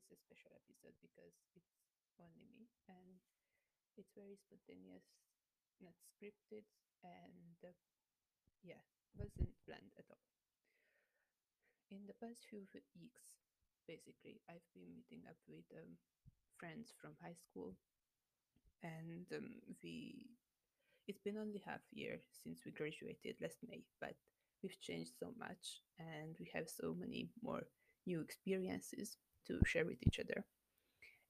is a special episode because it's only me and it's very spontaneous, not scripted, and uh, yeah, wasn't planned at all. In the past few weeks, basically, I've been meeting up with um, friends from high school, and um, we. It's been only half year since we graduated last May, but we've changed so much, and we have so many more new experiences to share with each other.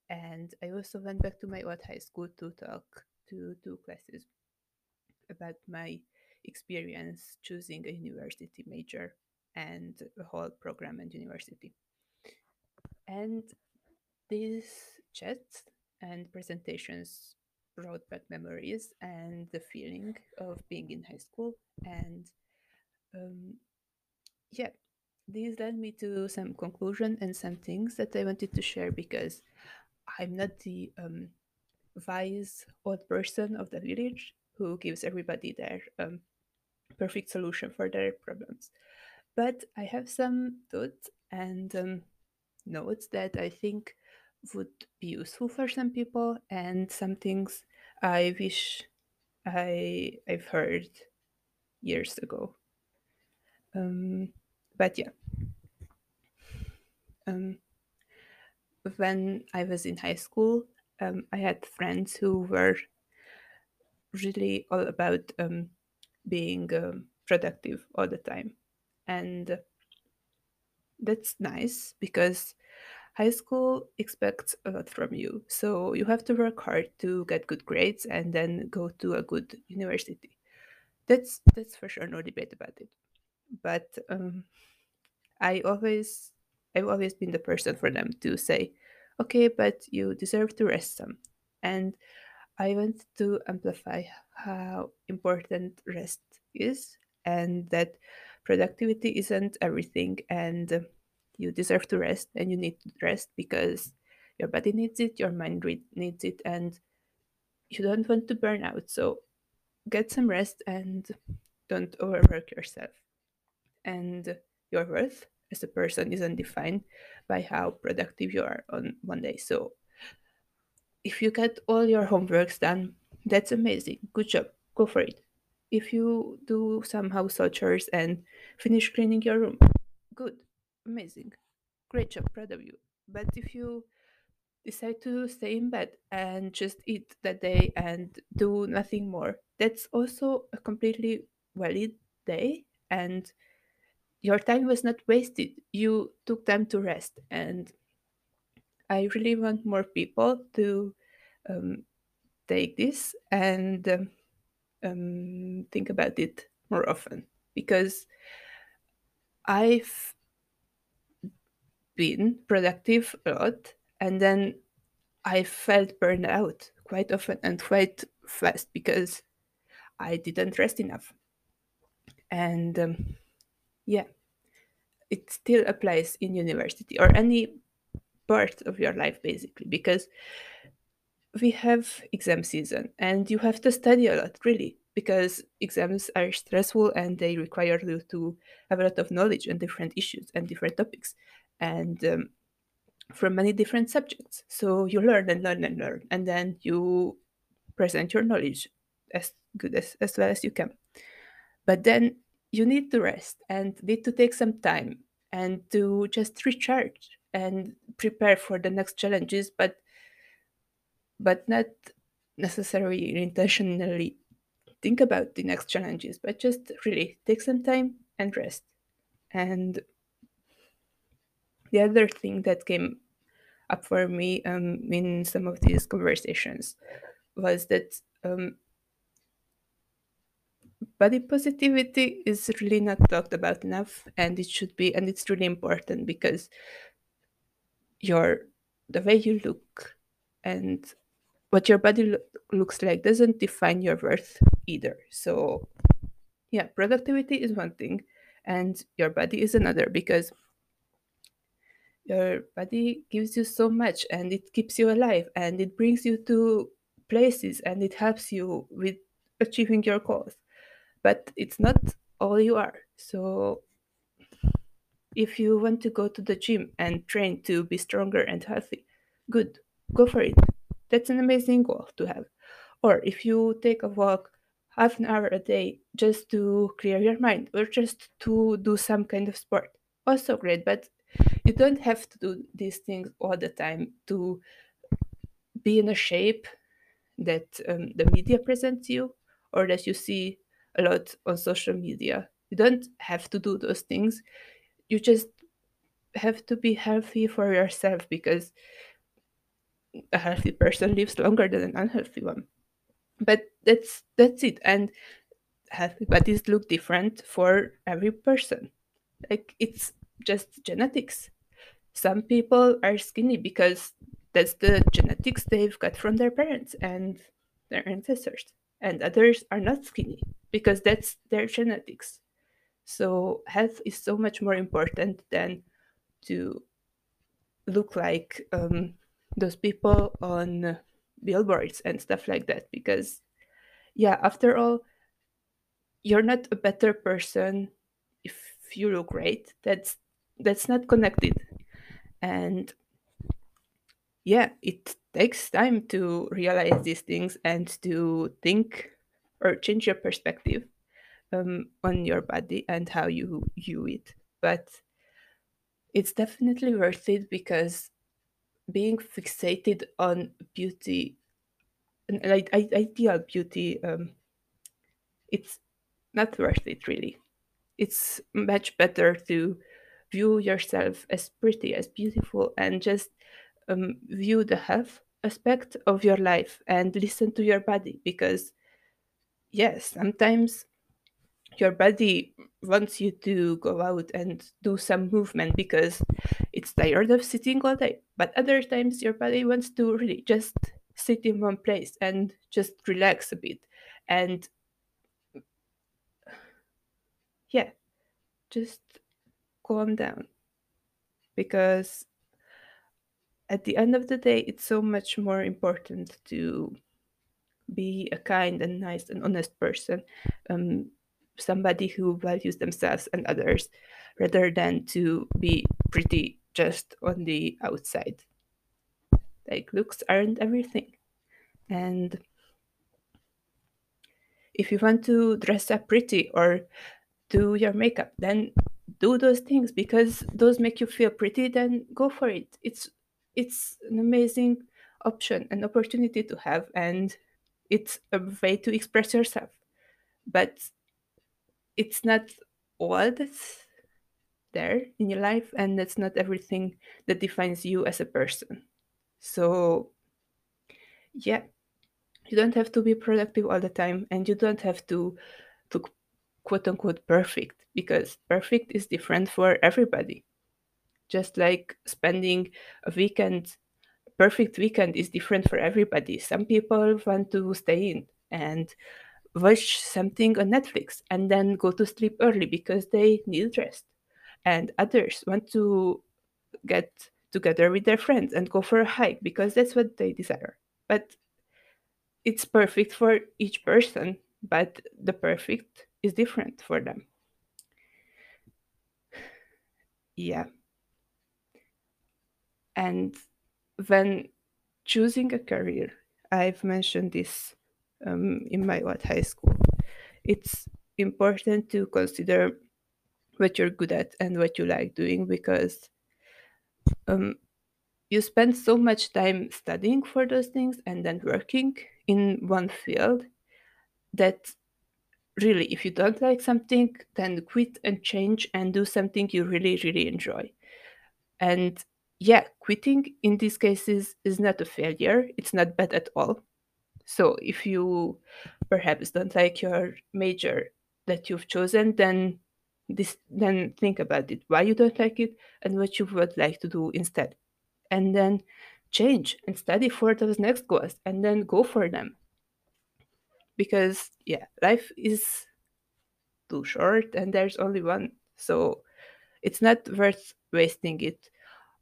And I also went back to my old high school to talk to two classes about my experience choosing a university major and a whole program and university. And these chats and presentations brought back memories and the feeling of being in high school. And um, yeah, these led me to some conclusion and some things that I wanted to share because I'm not the um, wise old person of the village who gives everybody their um, perfect solution for their problems. But I have some thoughts and um, notes that I think would be useful for some people, and some things I wish I I've heard years ago. Um, but yeah, um, when I was in high school, um, I had friends who were really all about um, being um, productive all the time. And that's nice because high school expects a lot from you. So you have to work hard to get good grades and then go to a good university. That's that's for sure no debate about it. But um, I always I've always been the person for them to say, okay, but you deserve to rest some. And I want to amplify how important rest is and that productivity isn't everything and you deserve to rest and you need rest because your body needs it, your mind needs it, and you don't want to burn out. So get some rest and don't overwork yourself. And your worth as a person isn't defined by how productive you are on one day. So if you get all your homeworks done, that's amazing. Good job. Go for it. If you do some household chores and finish cleaning your room, good. Amazing. Great job. Proud of you. But if you decide to stay in bed and just eat that day and do nothing more, that's also a completely valid day and your time was not wasted. You took time to rest. And I really want more people to um, take this and um, um, think about it more often because I've been productive a lot and then I felt burned out quite often and quite fast because I didn't rest enough. And um, yeah, it still applies in university or any part of your life basically because we have exam season and you have to study a lot really because exams are stressful and they require you to have a lot of knowledge on different issues and different topics and um, from many different subjects. So you learn and learn and learn and then you present your knowledge as good as, as well as you can. But then you need to rest and need to take some time and to just recharge and prepare for the next challenges but but not necessarily intentionally think about the next challenges but just really take some time and rest. And the other thing that came up for me um, in some of these conversations was that um, body positivity is really not talked about enough and it should be and it's really important because your the way you look and what your body lo- looks like doesn't define your worth either. So yeah productivity is one thing and your body is another because your body gives you so much and it keeps you alive and it brings you to places and it helps you with achieving your goals but it's not all you are so If you want to go to the gym and train to be stronger and healthy, good, go for it. That's an amazing goal to have. Or if you take a walk half an hour a day just to clear your mind or just to do some kind of sport, also great. But you don't have to do these things all the time to be in a shape that um, the media presents you or that you see a lot on social media. You don't have to do those things. You just have to be healthy for yourself because a healthy person lives longer than an unhealthy one. But that's that's it. And healthy bodies look different for every person. Like it's just genetics. Some people are skinny because that's the genetics they've got from their parents and their ancestors. And others are not skinny because that's their genetics. So health is so much more important than to look like um, those people on billboards and stuff like that. Because, yeah, after all, you're not a better person if you look great. That's that's not connected. And yeah, it takes time to realize these things and to think or change your perspective um, on your body and how you view it. But it's definitely worth it because being fixated on beauty, an ideal beauty, um, it's not worth it really. It's much better to view yourself as pretty, as beautiful, and just um, view the health aspect of your life and listen to your body because, yes, sometimes your body wants you to go out and do some movement because it's tired of sitting all day. But other times, your body wants to really just sit in one place and just relax a bit. And yeah, just calm down. Because at the end of the day, it's so much more important to be a kind and nice and honest person. Um, somebody who values themselves and others rather than to be pretty just on the outside. Like looks aren't everything. And if you want to dress up pretty or do your makeup, then do those things because those make you feel pretty, then go for it. It's it's an amazing option, an opportunity to have and it's a way to express yourself. But it's not all that's there in your life and that's not everything that defines you as a person so yeah you don't have to be productive all the time and you don't have to look quote unquote perfect because perfect is different for everybody just like spending a weekend perfect weekend is different for everybody some people want to stay in and watch something on Netflix and then go to sleep early because they need rest. And others want to get together with their friends and go for a hike because that's what they desire. But it's perfect for each person, but the perfect is different for them. Yeah. And when choosing a career, I've mentioned this um, in my what high school. It's important to consider what you're good at and what you like doing because um, you spend so much time studying for those things and then working in one field that really if you don't like something then quit and change and do something you really really enjoy and yeah quitting in these cases is not a failure it's not bad at all so if you perhaps don't like your major that you've chosen, then this then think about it why you don't like it and what you would like to do instead. And then change and study for those next goals and then go for them. Because yeah, life is too short and there's only one. So it's not worth wasting it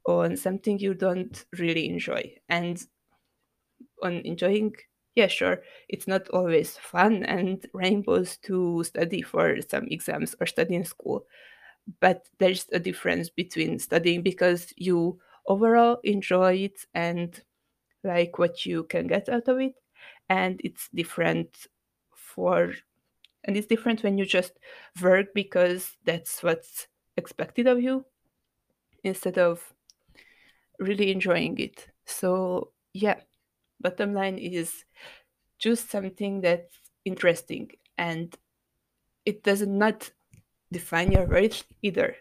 on something you don't really enjoy. And on enjoying yeah, sure, it's not always fun and rainbows to study for some exams or study in school. but there's a difference between studying because you overall enjoy it and like what you can get out of it and it's different for and it's different when you just work because that's what's expected of you instead of really enjoying it. So yeah bottom line is choose something that's interesting and it does not define your worth either.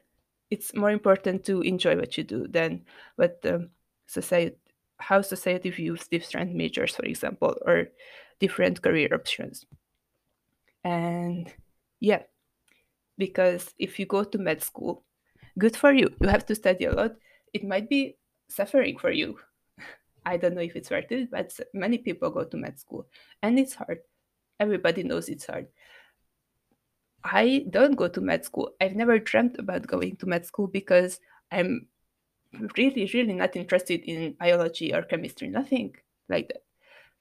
It's more important to enjoy what you do than what the society how society views different majors for example or different career options. And yeah because if you go to med school good for you. You have to study a lot. It might be suffering for you. I don't know if it's worth it but many people go to med school and it's hard. Everybody knows it's hard. I don't go to med school. I've never dreamt about going to med school because i'm really really not interested in biology or chemistry nothing like that.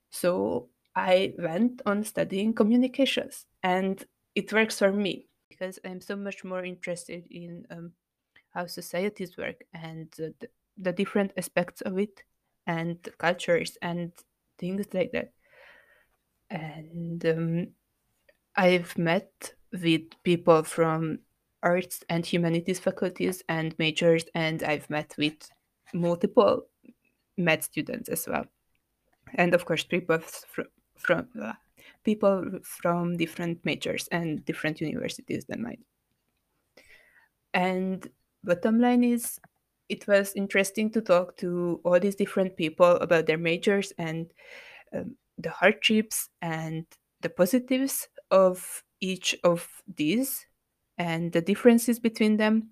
So i went on studying communications and it works for me because i'm so much more interested in um, how societies work and uh, the, the different aspects of it and cultures and things like that. And um, i've met with people from arts and humanities faculties and majors and i've met with multiple med students as well. And of course people from, from uh, people from different majors and different universities than mine. And bottom line is it was interesting to talk to all these different people about their majors and um, the hardships and the positives of each of these and the differences between them.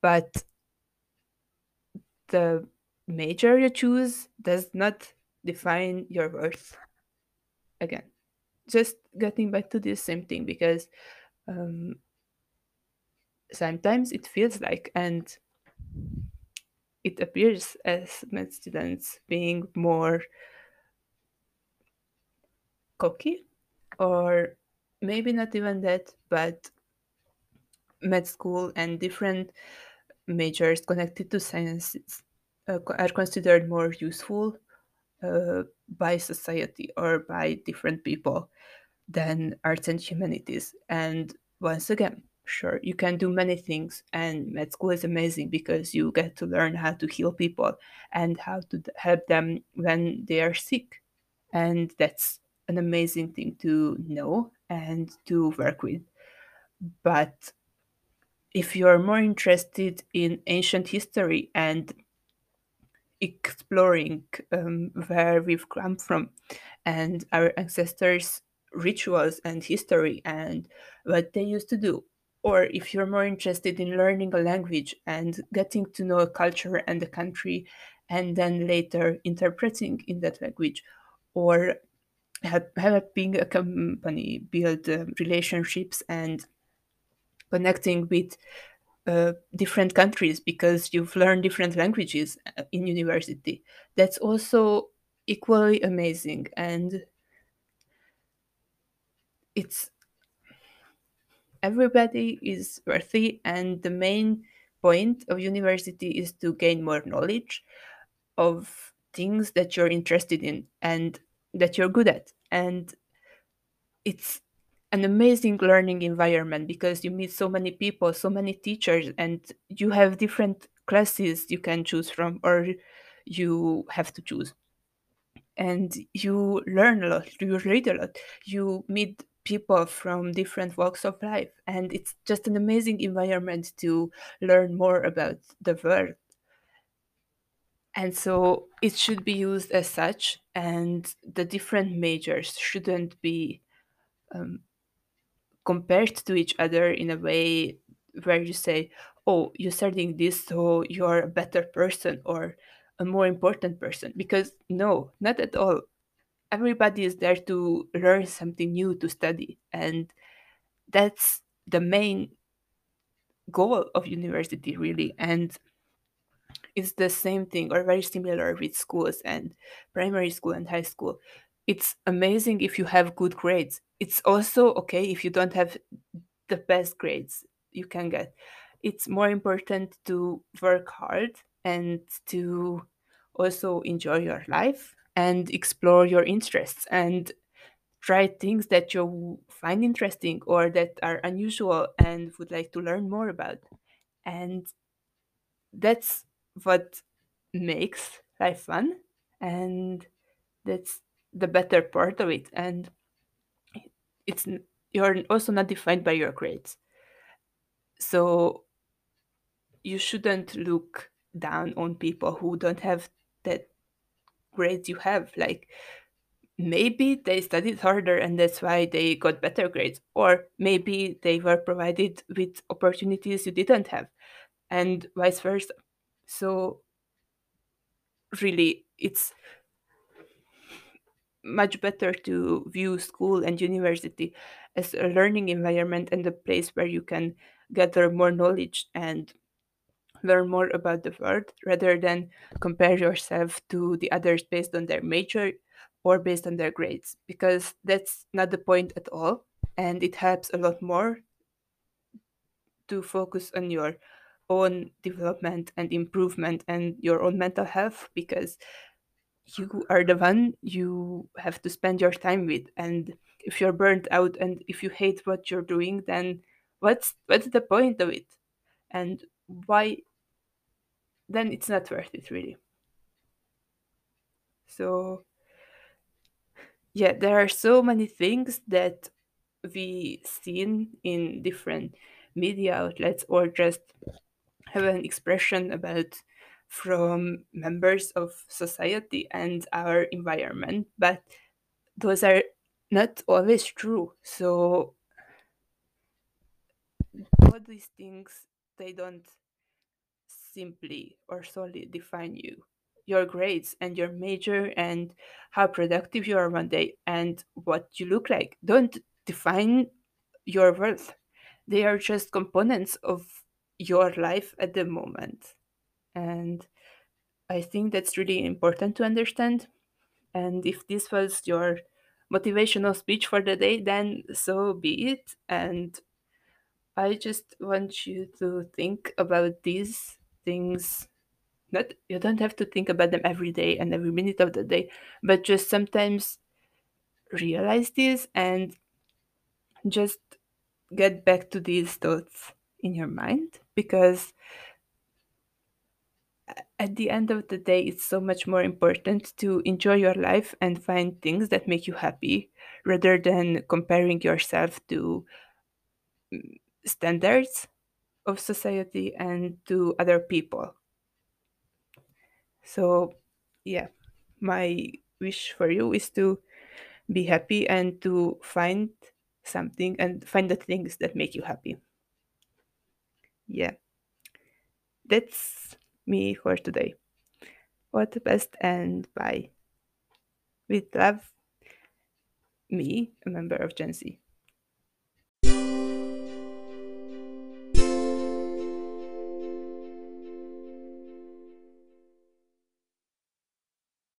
But the major you choose does not define your worth again. Just getting back to this same thing because um, sometimes it feels like and it appears as med students being more cocky or maybe not even that but med school and different majors connected to sciences uh, are considered more useful uh, by society or by different people than arts and humanities. And once again, sure, you can do many things, and med school is amazing because you get to learn how to heal people and how to help them when they are sick. And that's an amazing thing to know and to work with. But if you're more interested in ancient history and exploring um, where we've come from and our ancestors' rituals and history and what they used to do, or if you're more interested in learning a language and getting to know a culture and a country and then later interpreting in that language, or helping a company build uh, relationships and connecting with uh, different countries because you've learned different languages uh, in university. That's also equally amazing and it's everybody is worthy and the main point of university is to gain more knowledge of things that you're interested in and that you're good at and it's an amazing learning environment because you meet so many people, so many teachers, and you have different classes you can choose from or you have to choose. And you learn a lot, you read a lot, you meet people from different walks of life, and it's just an amazing environment to learn more about the world. And so it should be used as such, and the different majors shouldn't be um, compared to each other in a way where you say, oh, you're studying this, so you're a better person or a more important person. Because no, not at all. Everybody is there to learn something new to study. And that's the main goal of university, really. And it's the same thing or very similar with schools and primary school and high school. It's amazing if you have good grades. It's also okay if you don't have the best grades. you can get. It's more important to work hard and to also enjoy your life and explore your interests and try things that you find interesting or that are unusual and would like to learn more about. And that's what makes life fun and that's the better part of it and it's you're also not defined by your grades so you shouldn't look down on people who don't have that grades you have like maybe they studied harder and that's why they got better grades or maybe they were provided with opportunities you didn't have and vice versa. So really it's much better to view school and university as a learning environment and a place where you can gather more knowledge and learn more about the world rather than compare yourself to the others based on their major or based on their grades because that's not the point at all and it helps a lot more to focus on your own development and improvement and your own mental health because you are the one you have to spend your time with. And if you're burnt out and if you hate what you're doing then what's what's the point of it? And why then it's not worth it really. So yeah there are so many things that we seen in different media outlets or just have an expression about from members of society and our environment but those are not always true. So all these things they don't simply or solely define you your grades and your major and how productive you are one day and what you look like. Don't define your worth. They are just components of your life at the moment. And i think that's really important to understand. And if this was your motivational speech for the day then so be it. And I just want you to think about these things. Not you don't have to think about them every day and every minute of the day, but just sometimes realize this and just get back to these thoughts in your mind because at the end of the day it's so much more important to enjoy your life and find things that make you happy rather than comparing yourself to mm, standards of society and to other people. So, yeah, my wish for you is to be happy and to find something and find the things that make you happy. Yeah, that's me for today. What the best and bye. With love, me, a member of Gen Z.